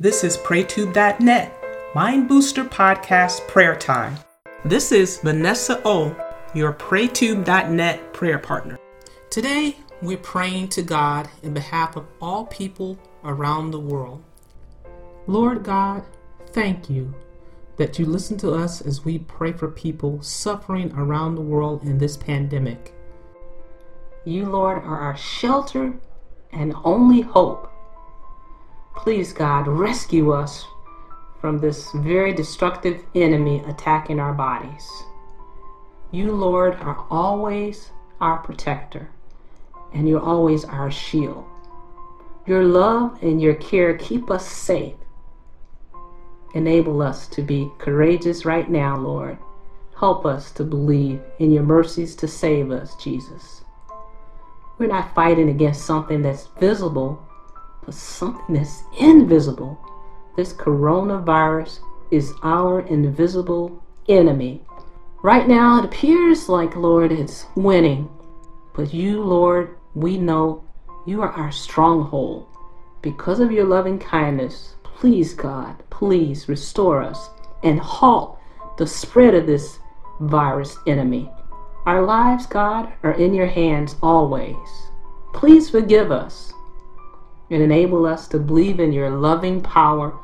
This is PrayTube.net, Mind Booster Podcast Prayer Time. This is Vanessa O, your PrayTube.net prayer partner. Today, we're praying to God in behalf of all people around the world. Lord God, thank you that you listen to us as we pray for people suffering around the world in this pandemic. You, Lord, are our shelter and only hope. Please, God, rescue us from this very destructive enemy attacking our bodies. You, Lord, are always our protector, and you're always our shield. Your love and your care keep us safe. Enable us to be courageous right now, Lord. Help us to believe in your mercies to save us, Jesus. We're not fighting against something that's visible but something that's invisible. This coronavirus is our invisible enemy. Right now, it appears like, Lord, it's winning. But you, Lord, we know you are our stronghold. Because of your loving kindness, please, God, please restore us and halt the spread of this virus enemy. Our lives, God, are in your hands always. Please forgive us and enable us to believe in your loving power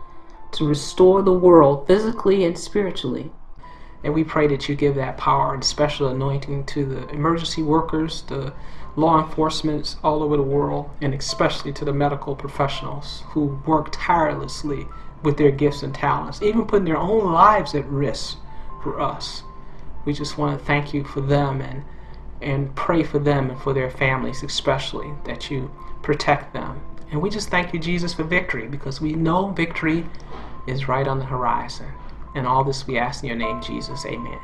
to restore the world physically and spiritually. And we pray that you give that power and special anointing to the emergency workers, the law enforcement all over the world, and especially to the medical professionals who work tirelessly with their gifts and talents, even putting their own lives at risk for us. We just want to thank you for them and and pray for them and for their families especially that you protect them and we just thank you, Jesus, for victory because we know victory is right on the horizon. And all this we ask in your name, Jesus. Amen.